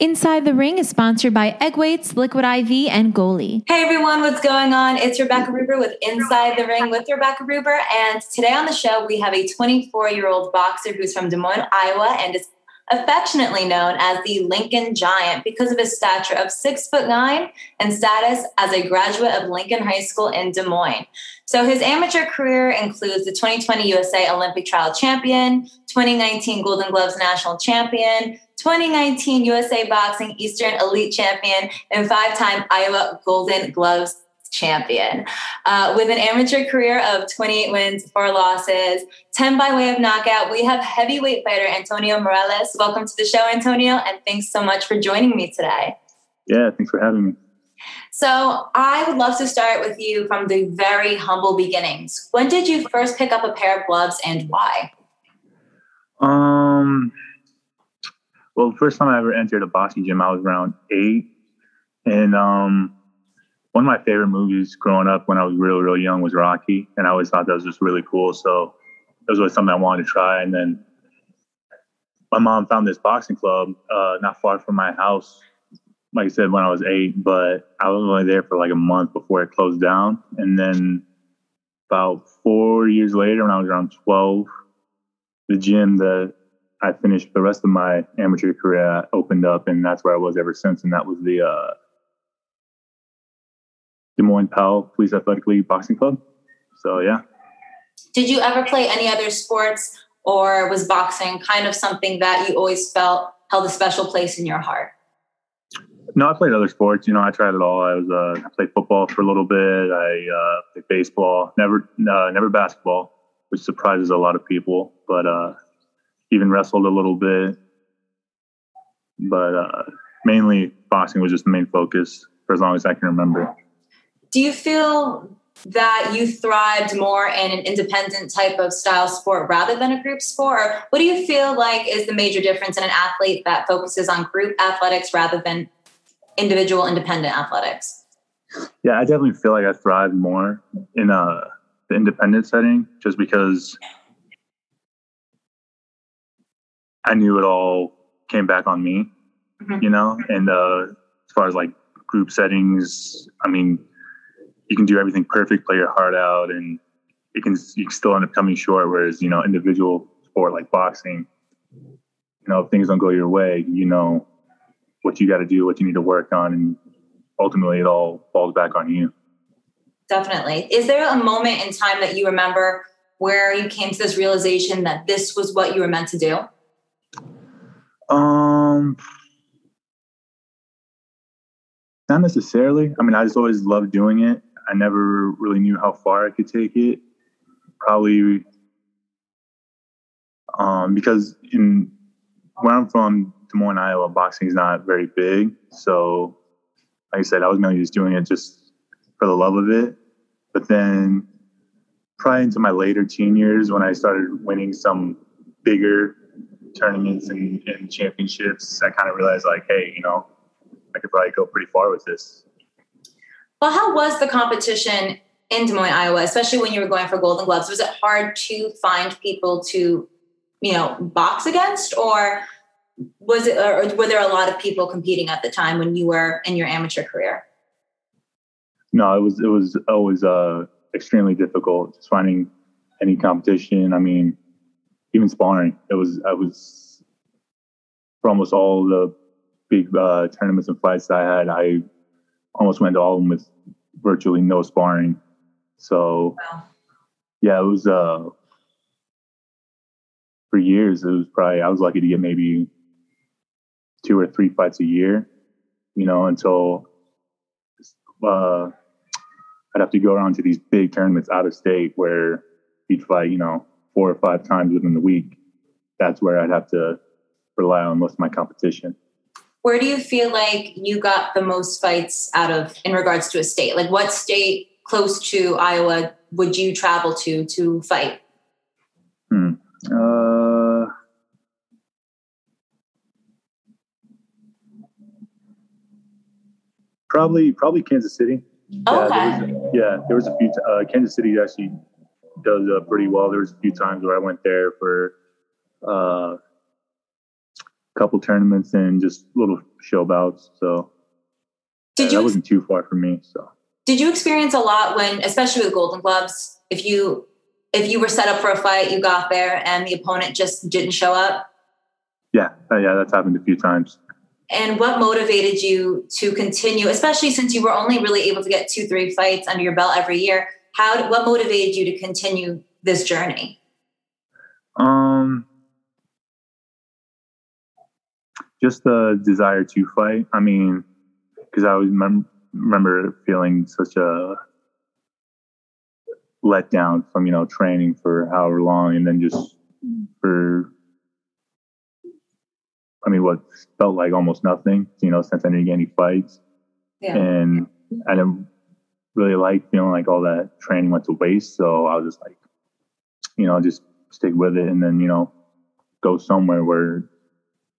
Inside the Ring is sponsored by Egg Weights, Liquid IV, and Goli. Hey everyone, what's going on? It's Rebecca Ruber with Inside the Ring with Rebecca Ruber. And today on the show, we have a 24 year old boxer who's from Des Moines, Iowa, and is affectionately known as the Lincoln Giant because of his stature of six foot nine and status as a graduate of Lincoln High School in Des Moines. So his amateur career includes the 2020 USA Olympic Trial Champion, 2019 Golden Gloves National Champion, 2019 USA Boxing Eastern Elite Champion, and five time Iowa Golden Gloves champion. Uh, with an amateur career of 28 wins, four losses, 10 by way of knockout, we have heavyweight fighter Antonio Morales. Welcome to the show, Antonio, and thanks so much for joining me today. Yeah, thanks for having me. So, I would love to start with you from the very humble beginnings. When did you first pick up a pair of gloves and why? Um, well, the first time I ever entered a boxing gym, I was around eight. And um, one of my favorite movies growing up when I was real, real young was Rocky. And I always thought that was just really cool. So it was always something I wanted to try. And then my mom found this boxing club uh, not far from my house, like I said, when I was eight. But I was only there for like a month before it closed down. And then about four years later, when I was around 12, the gym that I finished the rest of my amateur career opened up, and that's where I was ever since. And that was the uh, Des Moines Powell Police Athletic League Boxing Club. So yeah. Did you ever play any other sports, or was boxing kind of something that you always felt held a special place in your heart? No, I played other sports. You know, I tried it all. I was uh, I played football for a little bit. I uh, played baseball. Never, uh, never basketball, which surprises a lot of people. But uh, even wrestled a little bit. But uh, mainly, boxing was just the main focus for as long as I can remember. Do you feel that you thrived more in an independent type of style sport rather than a group sport? Or what do you feel like is the major difference in an athlete that focuses on group athletics rather than individual independent athletics? Yeah, I definitely feel like I thrive more in a the independent setting just because I knew it all came back on me, mm-hmm. you know. And uh, as far as like group settings, I mean, you can do everything perfect, play your heart out, and it can you can still end up coming short. Whereas you know, individual sport like boxing, you know, if things don't go your way, you know what you got to do, what you need to work on, and ultimately it all falls back on you. Definitely. Is there a moment in time that you remember where you came to this realization that this was what you were meant to do? Um, not necessarily. I mean, I just always loved doing it. I never really knew how far I could take it. Probably um, because in where I'm from, Des Moines, Iowa, boxing is not very big. So, like I said, I was mainly just doing it just for the love of it. But then, probably into my later teen years, when I started winning some bigger tournaments and, and championships, I kind of realized like, hey, you know, I could probably go pretty far with this. Well, how was the competition in Des Moines, Iowa, especially when you were going for Golden Gloves? Was it hard to find people to, you know, box against, or was it, or were there a lot of people competing at the time when you were in your amateur career? No, it was it was always uh, extremely difficult just finding any competition. I mean, even sparring. It was I was for almost all the big uh, tournaments and fights that I had. I almost went to all of them with virtually no sparring. So wow. yeah, it was uh for years. It was probably I was lucky to get maybe two or three fights a year. You know, until uh, I'd have to go around to these big tournaments out of state where you'd fight, you know, four or five times within the week, that's where I'd have to rely on most of my competition. Where do you feel like you got the most fights out of in regards to a state? Like what state close to Iowa would you travel to to fight? Hmm. Uh, probably probably Kansas City. Okay. Yeah, there was, yeah, there was a few. Uh, Kansas City actually does uh, pretty well. There was a few times where I went there for uh, couple tournaments and just little show bouts. So did yeah, you that wasn't too far for me. So did you experience a lot when, especially with Golden Gloves, if you if you were set up for a fight, you got there and the opponent just didn't show up? Yeah, uh, yeah, that's happened a few times. And what motivated you to continue, especially since you were only really able to get two, three fights under your belt every year? How? What motivated you to continue this journey? Um, just the desire to fight. I mean, because I always mem- remember feeling such a letdown from you know training for however long, and then just for I mean, what felt like almost nothing, you know, since I didn't get any fights, Yeah. and I didn't really like feeling like all that training went to waste. So I was just like, you know, just stick with it, and then you know, go somewhere where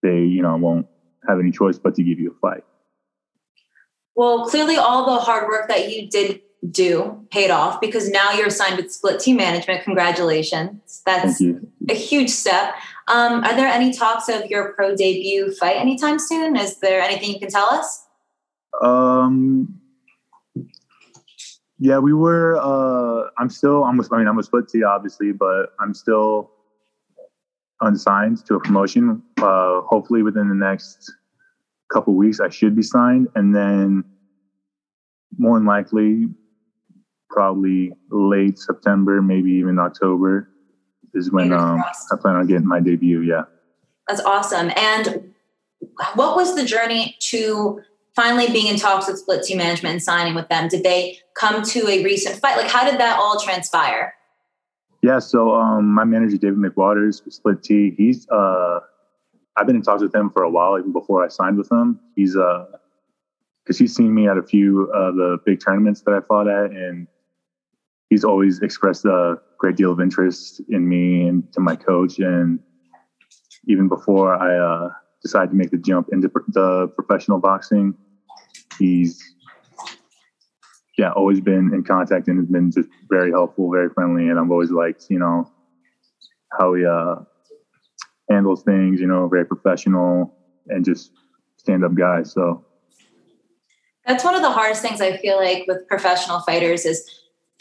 they, you know, won't have any choice but to give you a fight. Well, clearly, all the hard work that you did do paid off because now you're signed with Split-T Management. Congratulations. That's a huge step. Um, are there any talks of your pro debut fight anytime soon? Is there anything you can tell us? Um, yeah, we were. Uh, I'm still. I'm. I mean, I'm a split T, obviously, but I'm still unsigned to a promotion. Uh, hopefully, within the next couple weeks, I should be signed, and then more than likely, probably late September, maybe even October, is when um. I plan on getting my debut. Yeah. That's awesome. And what was the journey to finally being in talks with Split-T Management and signing with them? Did they come to a recent fight? Like, how did that all transpire? Yeah, so um, my manager David McWaters, Split T, he's uh, I've been in talks with him for a while, even before I signed with him. He's uh, because he's seen me at a few of the big tournaments that I fought at, and he's always expressed a great deal of interest in me and to my coach. And even before I uh, decided to make the jump into the professional boxing, he's yeah, always been in contact and has been just very helpful, very friendly, and I've always liked, you know, how he uh, handles things, you know, very professional and just stand up guy. So That's one of the hardest things I feel like with professional fighters is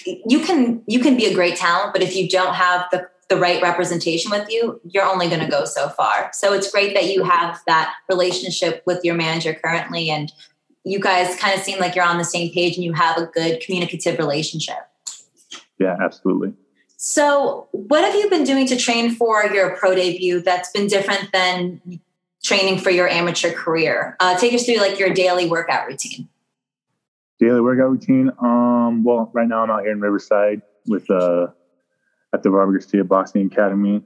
you can you can be a great talent, but if you don't have the the right representation with you, you're only going to go so far. So it's great that you have that relationship with your manager currently, and you guys kind of seem like you're on the same page and you have a good communicative relationship. yeah, absolutely. So, what have you been doing to train for your pro debut that's been different than training for your amateur career? Uh, take us through like your daily workout routine. Daily workout routine. Um, well, right now I'm out here in Riverside with uh at the Robert Garcia Boxing Academy,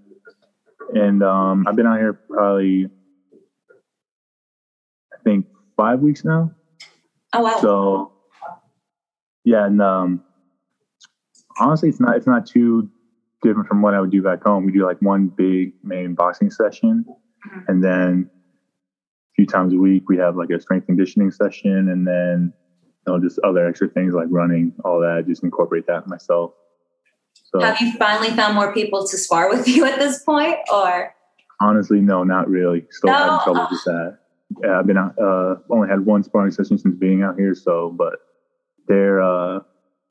and um, I've been out here probably I think five weeks now. Oh wow! So yeah, and um, honestly, it's not it's not too different from what I would do back home. We do like one big main boxing session, Mhm. and then a few times a week we have like a strength conditioning session, and then you know just other extra things like running, all that. Just incorporate that myself. So Have you finally found more people to spar with you at this point, or honestly, no, not really. Still having No? trouble with that. Yeah, I've been out, uh, only had one sparring session since being out here, so but they're uh,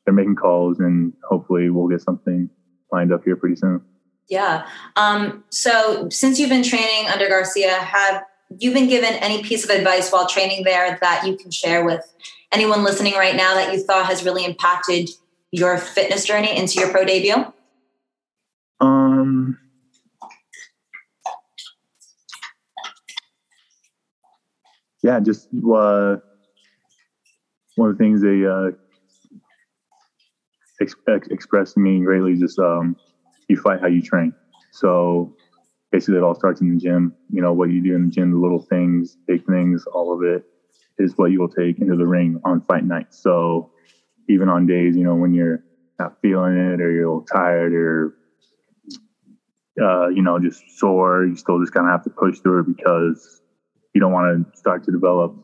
they're making calls, and hopefully we'll get something lined up here pretty soon. yeah? Um, so, since you've been training under Garcia, have you been given any piece of advice while training there that you can share with anyone listening right now that you thought has really impacted your fitness journey into your pro debut? Um, yeah, just uh, one of the things they uh, ex- ex- expressed to me greatly is just um, you fight how you train. So basically, it all starts in the gym. You know what you do in the gym, the little things, big things, all of it is what you will take into the ring on fight night. So even on days, you know, when you're not feeling it or you're a little tired or uh, you know, just sore. You still just kind of have to push through it because you don't want to start to develop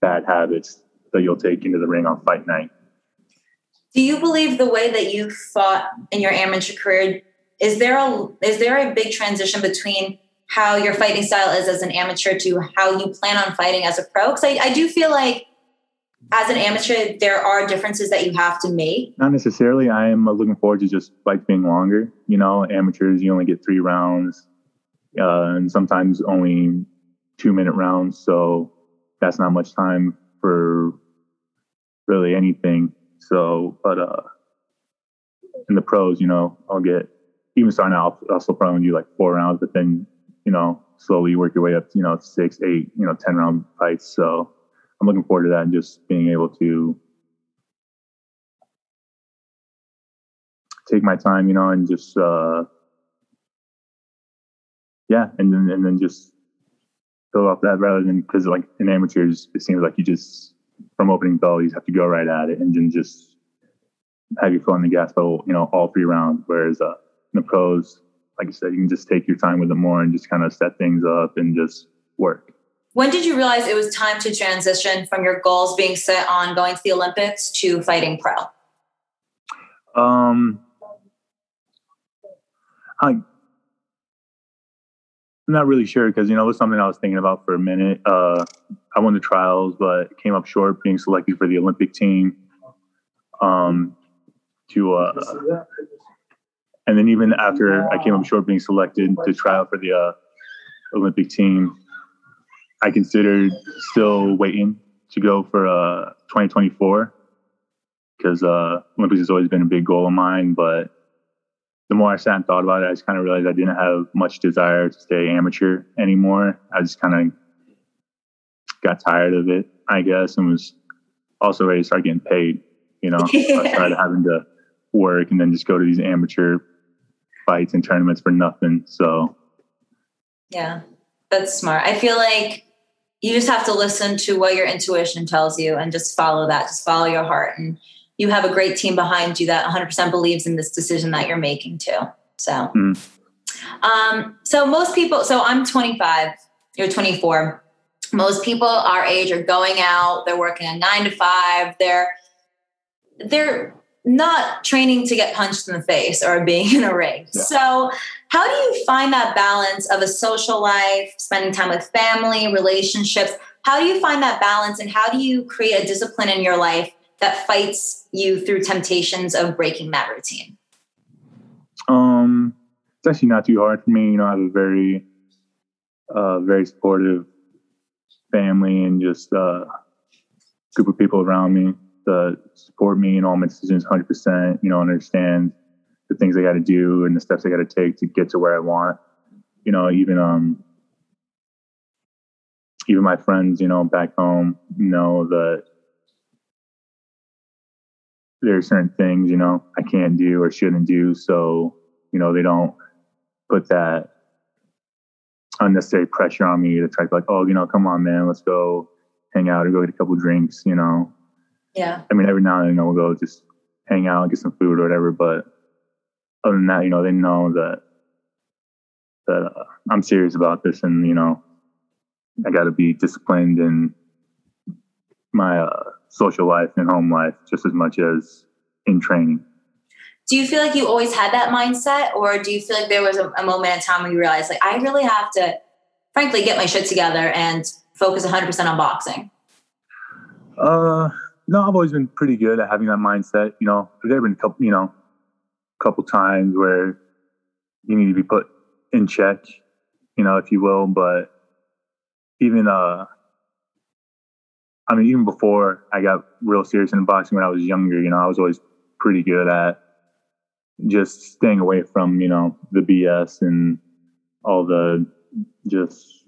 bad habits that you'll take into the ring on fight night. Do you believe the way that you fought in your amateur career is there a is there a big transition between how your fighting style is as an amateur to how you plan on fighting as a pro? Because I, I do feel like as an amateur, there are differences that you have to make. Not necessarily. I am looking forward to just fights being longer. You know, amateurs, you only get three rounds, uh, and sometimes only two minute rounds. So that's not much time for really anything. So, but uh, in the pros, you know, I'll get even starting out, I'll still probably do like four rounds, but then you know, slowly work your way up, you know, six, eight, you know, 10 round fights. So I'm looking forward to that and just being able to take my time, you know, and just, uh, yeah. And then, and then just go off that rather than, cause like in amateurs, it seems like you just, from opening bell, you have to go right at it and then just have your foot on the gas pedal, you know, all three rounds. Whereas, uh, in the pros, like I said, you can just take your time with it more and just kind of set things up and just work. When did you realize it was time to transition from your goals being set on going to the Olympics to fighting pro? Um, I, I'm not really sure because you know it was something I was thinking about for a minute. Uh, I won the trials, but came up short being selected for the Olympic team. Um, to uh, and then even after I came up short being selected to try out for the uh, Olympic team, I considered still waiting to go for uh, 2024 because uh, Olympics has always been a big goal of mine. But the more I sat and thought about it, I just kind of realized I didn't have much desire to stay amateur anymore. I just kind of got tired of it, I guess, and was also ready to start getting paid. You know, I started having to work and then just go to these amateur fights and tournaments for nothing. So, yeah, that's smart. I feel like you just have to listen to what your intuition tells you and just follow that. Just follow your heart. And you have a great team behind you that 100% believes in this decision that you're making too. So, mm. um, so most people, so I'm 25, you're 24. Most people our age are going out, they're working a nine to five, they're, they're not training to get punched in the face or being in a ring. Yeah. So, how do you find that balance of a social life, spending time with family, relationships? How do you find that balance and how do you create a discipline in your life that fights you through temptations of breaking that routine? Um, it's actually not too hard for me. You know, I have a very, uh, very supportive family and just uh, group of people around me that support me in all my decisions 100%, you know, understand the things I got to do and the steps I got to take to get to where I want. You know, even, um, even my friends, you know, back home know that there are certain things, you know, I can't do or shouldn't do. So, you know, they don't put that unnecessary pressure on me to try to like, oh, you know, come on, man, let's go hang out or go get a couple drinks, you know. Yeah. I mean, every now and then we'll go just hang out, get some food or whatever. But other than that, you know, they know that that uh, I'm serious about this, and you know, I got to be disciplined in my uh, social life and home life just as much as in training. Do you feel like you always had that mindset, or do you feel like there was a, a moment in time where you realized, like, I really have to, frankly, get my shit together and focus 100% on boxing? Uh, no, I've always been pretty good at having that mindset. You know, there have been a couple, you know, a couple times where you need to be put in check, you know, if you will. But even, uh, I mean, even before I got real serious in boxing when I was younger, you know, I was always pretty good at just staying away from, you know, the BS and all the just,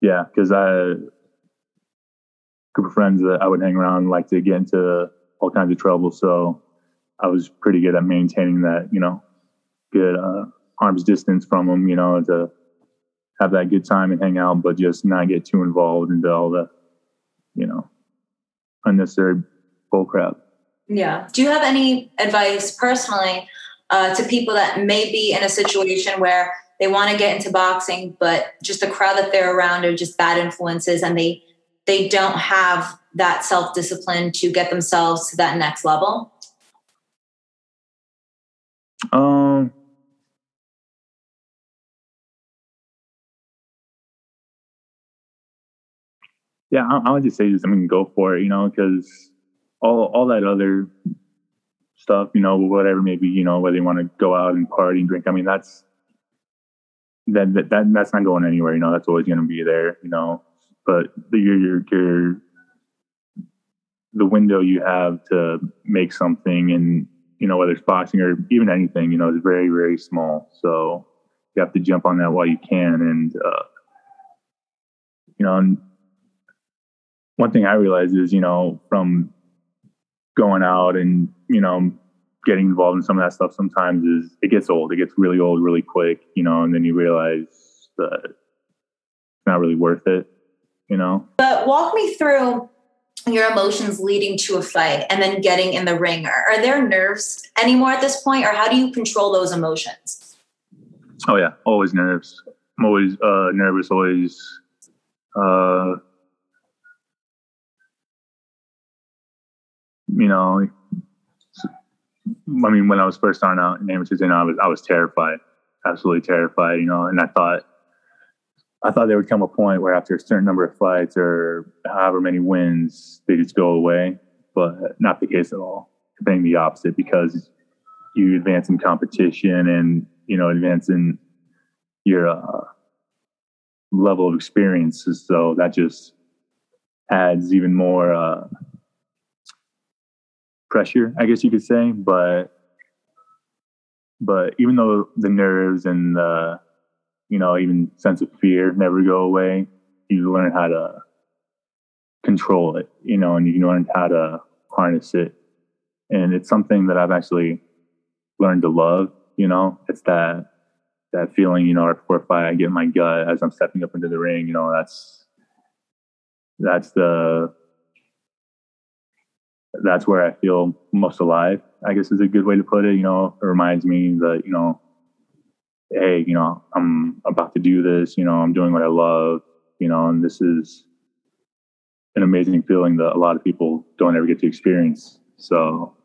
yeah, because I, group of friends that I would hang around like to get into all kinds of trouble. So I was pretty good at maintaining that, you know, good uh, arm's distance from them, you know, to have that good time and hang out, but just not get too involved into all the, you know, unnecessary bullcrap. Yeah. Do you have any advice personally uh, to people that may be in a situation where they want to get into boxing, but just the crowd that they're around are just bad influences and they they don't have that self discipline to get themselves to that next level? Um, yeah, I, I would just say just I mean go for it, you know, because all all that other stuff, you know, whatever maybe, you know, whether you want to go out and party and drink. I mean, that's that, that, that that's not going anywhere, you know, that's always going to be there, you know, but the, your, your, your, the window you have to make something and, you know, whether it's boxing or even anything, you know, is very, very small. So you have to jump on that while you can. And, uh, you know, and one thing I realized is, you know, from going out and you know getting involved in some of that stuff sometimes is it gets old. It gets really old really quick, you know, and then you realize that it's not really worth it, you know. But walk me through your emotions leading to a fight and then getting in the ring. Are there nerves anymore at this point, or how do you control those emotions? Oh yeah, always nerves. I'm always uh, nervous. Always uh, you know, I mean, when I was first starting out in amateurs, and I was I was terrified, absolutely terrified, you know, and I thought I thought there would come a point where after a certain number of fights or however many wins, they just go away, but not the case at all. Anything, the opposite, because you advance in competition and you know advance in your uh, level of experiences, so that just adds even more. Uh, pressure, I guess you could say. But but even though the nerves and the you know even sense of fear never go away, you learn how to control it, you know, and you learn how to harness it. And it's something that I've actually learned to love. You know, it's that that feeling, you know, or fight, I get in my gut as I'm stepping up into the ring. You know, that's that's the that's where I feel most alive, I guess is a good way to put it. You know, it reminds me that, you know, hey, you know, I'm about to do this, you know, I'm doing what I love, you know, and this is an amazing feeling that a lot of people don't ever get to experience. So,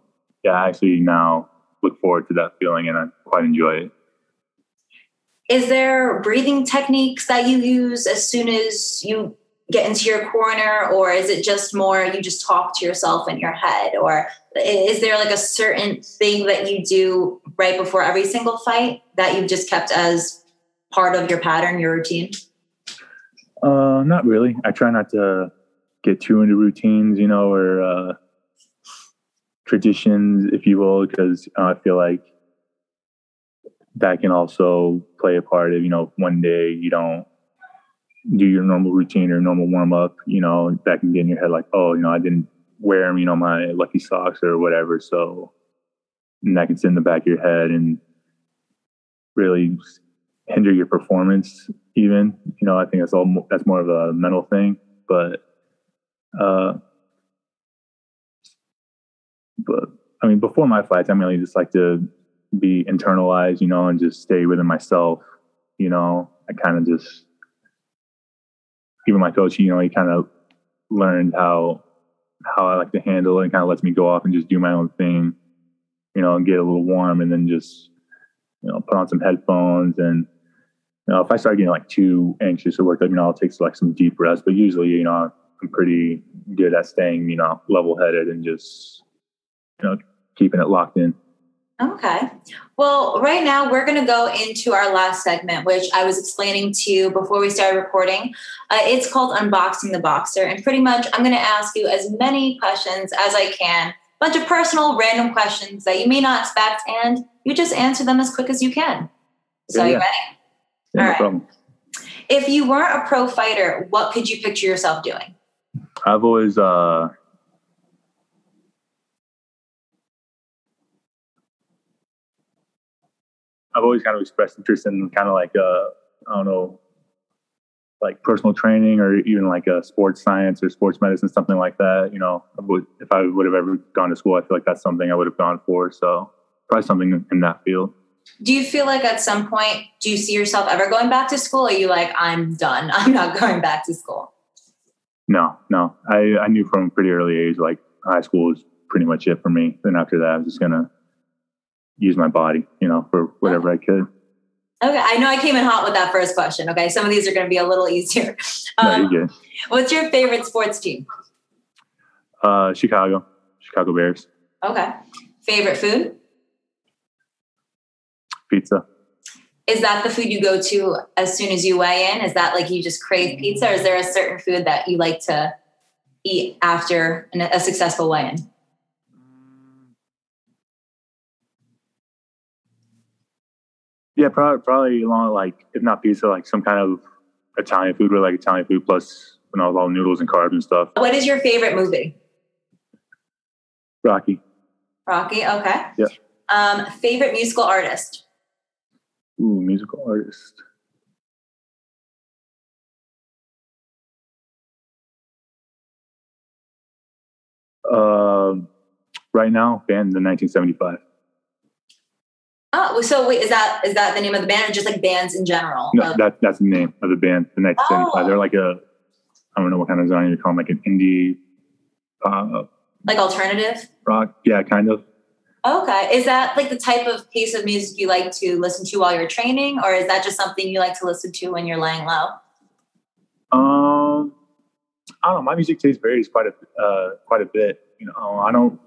yeah, I actually now look forward to that feeling and I quite enjoy it. Is there breathing techniques that you use as soon as you get into your corner or is it just more you just talk to yourself in your head? Or is there like a certain thing that you do right before every single fight that you've just kept as part of your pattern your routine? Uh not really. I try not to get too into routines you know or uh traditions if you will because uh, i feel like that can also play a part of you know one day you don't do your normal routine or normal warm up, you know, that can get in your head like, oh, you know, I didn't wear, you know, my lucky socks or whatever. So and that can sit in the back of your head and really hinder your performance even. You know, I think that's all that's more of a mental thing. But uh but I mean before my fights, I mainly just like to be internalized, you know, and just stay within myself. You know, I kind of just even my coach, you know, he kind of learned how how I like to handle it and kind of lets me go off and just do my own thing, you know, and get a little warm and then just, you know, put on some headphones and you know, if I start getting like too anxious or worked up, you know, I'll take like some deep breaths. But usually, you know, I'm pretty good at staying, you know, level headed and just, you know, keeping it locked in. Okay. Well, right now we're going to go into our last segment, which I was explaining to you before we started recording. Uh, it's called Unboxing the Boxer. And pretty much I'm going to ask you as many questions as I can, a bunch of personal, random questions that you may not expect, and you just answer them as quick as you can. So, yeah, you ready? Yeah, All no right. Problem. If you weren't a pro fighter, what could you picture yourself doing? I've always, uh, I've always kind of expressed interest in kind of like uh, I don't know, like personal training or even like a sports science or sports medicine, something like that. You know, I would, if I would have ever gone to school, I feel like that's something I would have gone for. So probably something in that field. Do you feel like at some point, do you see yourself ever going back to school? Or are you like, I'm done. I'm not going back to school? No, no. I, I knew from a pretty early age, like high school was pretty much it for me. Then after that, I was just going to use my body, you know, for whatever. I could. Okay, I know I came in hot with that first question. Okay, some of these are going to be a little easier. no, Um, you're good. what's your favorite sports team? Uh, Chicago, Chicago Bears, Okay. Favorite food? pizza. Is that the food you go to as soon as you weigh in? Is that like you just crave pizza, or is there a certain food that you like to eat after a successful weigh in? Yeah, probably probably along like if not pizza, like some kind of Italian food, or like Italian food plus you know all noodles and carbs and stuff. What is your favorite movie? Rocky. Rocky. Okay. Yeah. Um, favorite musical artist? Ooh, musical artist. Um, right now, band the 1975. Oh, so wait, is that is that the name of the band, or just like bands in general? No, Uh, that that's the name of the band, the 1975. Oh. They're like a, I don't know what kind of genre you call them, like an indie uh, like alternative. rock. Yeah, kind of. Okay. Is that like the type of piece of music you like to listen to while you're training, or is that just something you like to listen to when you're laying low? Um, I don't know. My music taste varies quite a uh, quite a bit. You know, I don't.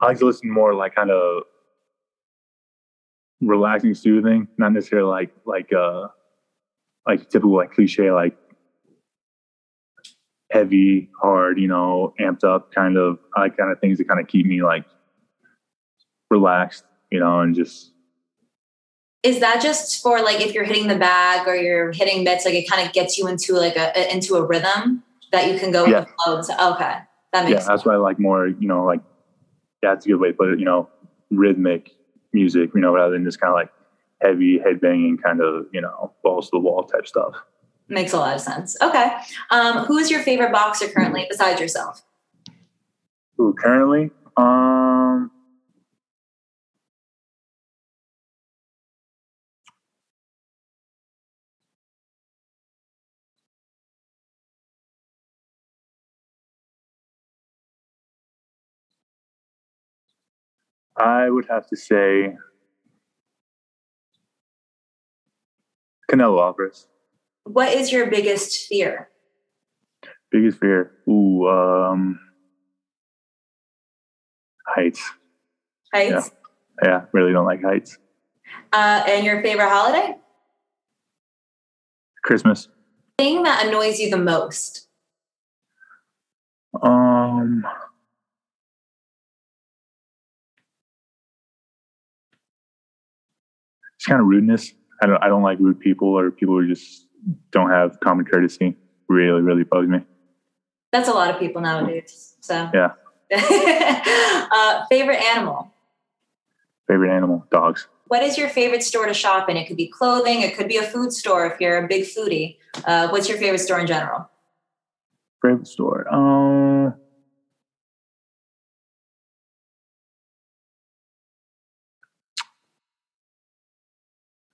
I like to listen more like kind of relaxing, soothing, not necessarily like like uh like typical like cliche like heavy, hard, you know, amped up kind of. I like kind of things that kind of keep me like relaxed, you know, and just Is that just for like if you're hitting the bag or you're hitting bits, like it kind of gets you into like a into a rhythm that you can go with the flow? So, okay, that yeah, makes sense. that's why I like more, you know, like yeah, that's a good way to put it, you know, rhythmic music, you know, rather than just kind of like heavy headbanging kind of, you know, balls to the wall type stuff. Makes a lot of sense. Okay. Um, who is your favorite boxer currently besides yourself? Ooh, currently, I would have to say Canelo Alvarez. What is your biggest fear? Biggest fear? Ooh, um, heights. Heights. Yeah, really don't like heights. Uh, and your favorite holiday? Christmas. Thing that annoys you the most? Um, it's kind of rudeness. I don't. I don't like rude people or people who just don't have common courtesy. Really, really bugs me. That's a lot of people nowadays. So Yeah. uh, favorite animal? Favorite animal? Dogs. What is your favorite store to shop in? It could be clothing. It could be a food store if you're a big foodie. Uh, what's your favorite store in general? Favorite store? Um,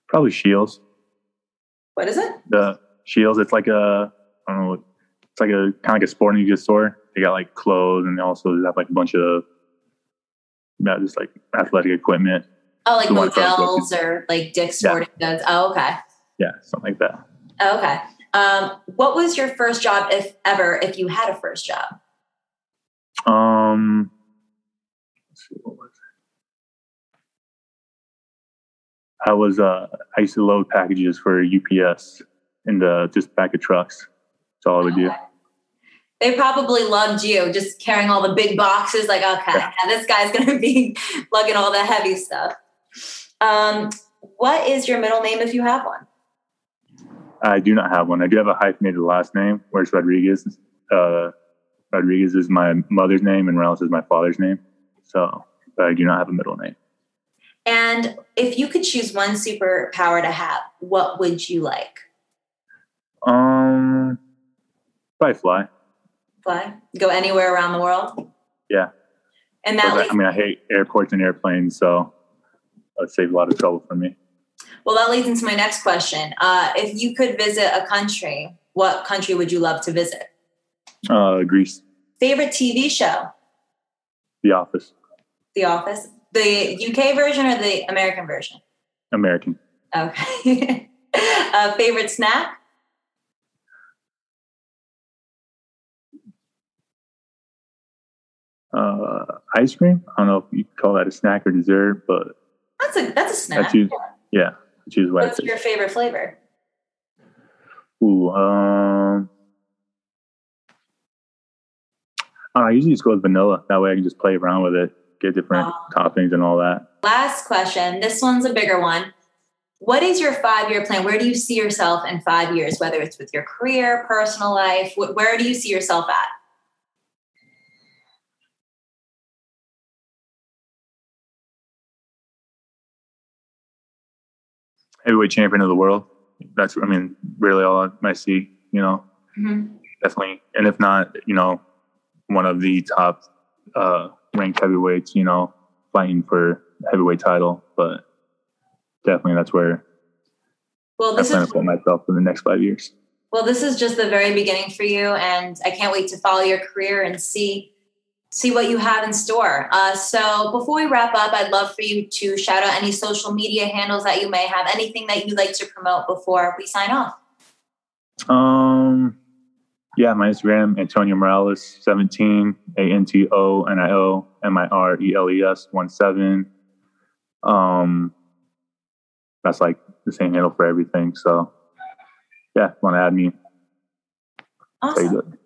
probably Scheels. What is it? The Scheels. It's like a. I don't know. It's like a kind of like a sporting goods store. They got like clothes and they also have like a bunch of. Yeah, just like athletic equipment. Oh, like The one from Modell's or like Dick's Yeah. Sporting Goods. Oh, okay. Yeah, something like that. Oh, okay. Um, what was your first job, if ever, if you had a first job? Um, let's see, what was I was uh, I used to load packages for UPS in the just back of trucks. That's all I would do. They probably loved you just carrying all the big boxes. Like, okay, Yeah. this guy's going to be lugging all the heavy stuff. Um, what is your middle name if you have one? I do not have one. I do have a hyphenated last name, where it's Rodriguez. Uh, Rodriguez is my mother's name, and Morales is my father's name. So, but I do not have a middle name. And if you could choose one superpower to have, what would you like? Um, probably fly. Fly? Go anywhere around the world? Yeah. And that I, leads, I mean, I hate airports and airplanes, so that would save a lot of trouble for me. well, that leads into my next question. Uh, if you could visit a country, what country would you love to visit? Uh, Greece, Favorite TV show? The Office. The Office? The UK version or the American version? American. Okay. uh, favorite snack? Uh, ice cream. I don't know if you call that a snack or dessert, but That's a that's a snack. I choose. Yeah, I choose what What's your favorite flavor? Ooh, um, I, know, I usually just go with vanilla. That way, I can just play around with it, get different Oh. toppings and all that. Last question. This one's a bigger one. What is your five year plan? Where do you see yourself in five years, whether it's with your career, personal life? Wh- Where do you see yourself at? Heavyweight champion of the world. That's, I mean, really all I see. You know, Mhm. definitely. And if not, you know, one of the top uh, ranked heavyweights. You know, fighting for heavyweight title. But definitely, that's where Well, I this plan is to put myself for the next five years. well, this is just the very beginning for you, and I can't wait to follow your career and see see what you have in store. Uh, so before we wrap up, I'd love for you to shout out any social media handles that you may have, anything that you'd like to promote before we sign off. Um, yeah, my Instagram Antonio Morales seventeen A N T O N I O M I R E L E S one seven. Um, that's like the same handle for everything. So, yeah, want to add me? Awesome.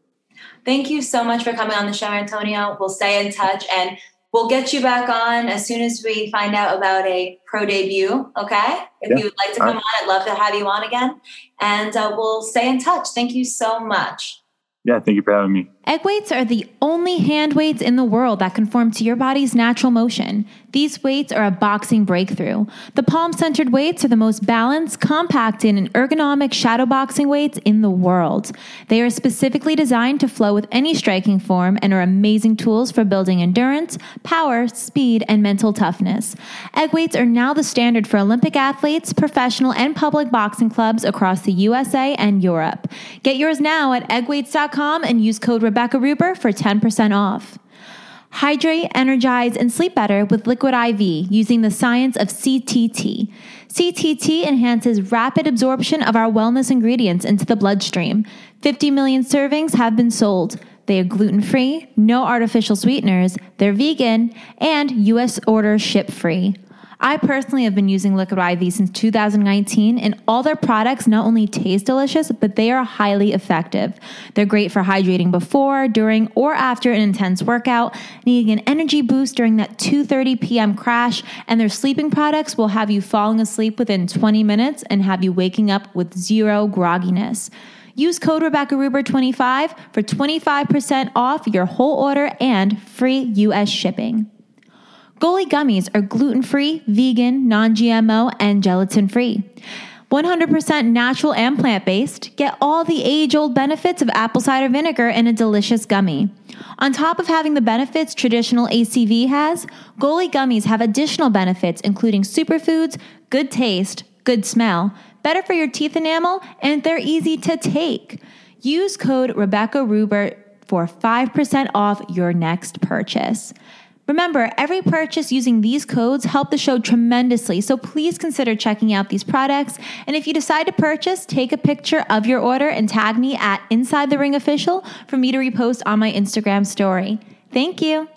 Thank you so much for coming on the show, Antonio. We'll stay in touch and we'll get you back on as soon as we find out about a pro debut. Okay. If Yeah. you would like to come on, I'd love to have you on again. And uh, we'll stay in touch. Thank you so much. Yeah, thank you for having me. Egg weights are the only hand weights in the world that conform to your body's natural motion. These weights are a boxing breakthrough. The palm centered weights are the most balanced, compacted, and ergonomic shadow boxing weights in the world. They are specifically designed to flow with any striking form and are amazing tools for building endurance, power, speed, and mental toughness. Egg weights are now the standard for Olympic athletes, professional, and public boxing clubs across the USA and Europe. Get yours now at eggweights.com and use code Rebecca Ruber for 10% off. Hydrate, energize, and sleep better with Liquid IV using the science of CTT. CTT enhances rapid absorption of our wellness ingredients into the bloodstream. 50 million servings have been sold. They are gluten free, no artificial sweeteners, they're vegan, and US order ship free. I personally have been using Liquid IV since 2019, and all their products not only taste delicious, but they are highly effective. They're great for hydrating before, during, or after an intense workout, needing an energy boost during that 2:30 p.m. crash, and their sleeping products will have you falling asleep within 20 minutes and have you waking up with zero grogginess. Use code Rebecca Ruber 25 for 25% off your whole order and free US shipping. Goli gummies are gluten free, vegan, non GMO, and gelatin free. 100% natural and plant based, get all the age old benefits of apple cider vinegar in a delicious gummy. On top of having the benefits traditional ACV has, Goli gummies have additional benefits including superfoods, good taste, good smell, better for your teeth enamel, and they're easy to take. Use code Rebecca Ruber for 5% off your next purchase. Remember, every purchase using these codes help the show tremendously, so please consider checking out these products. And if you decide to purchase, take a picture of your order and tag me at Inside the Ring Official for me to repost on my Instagram story. Thank you.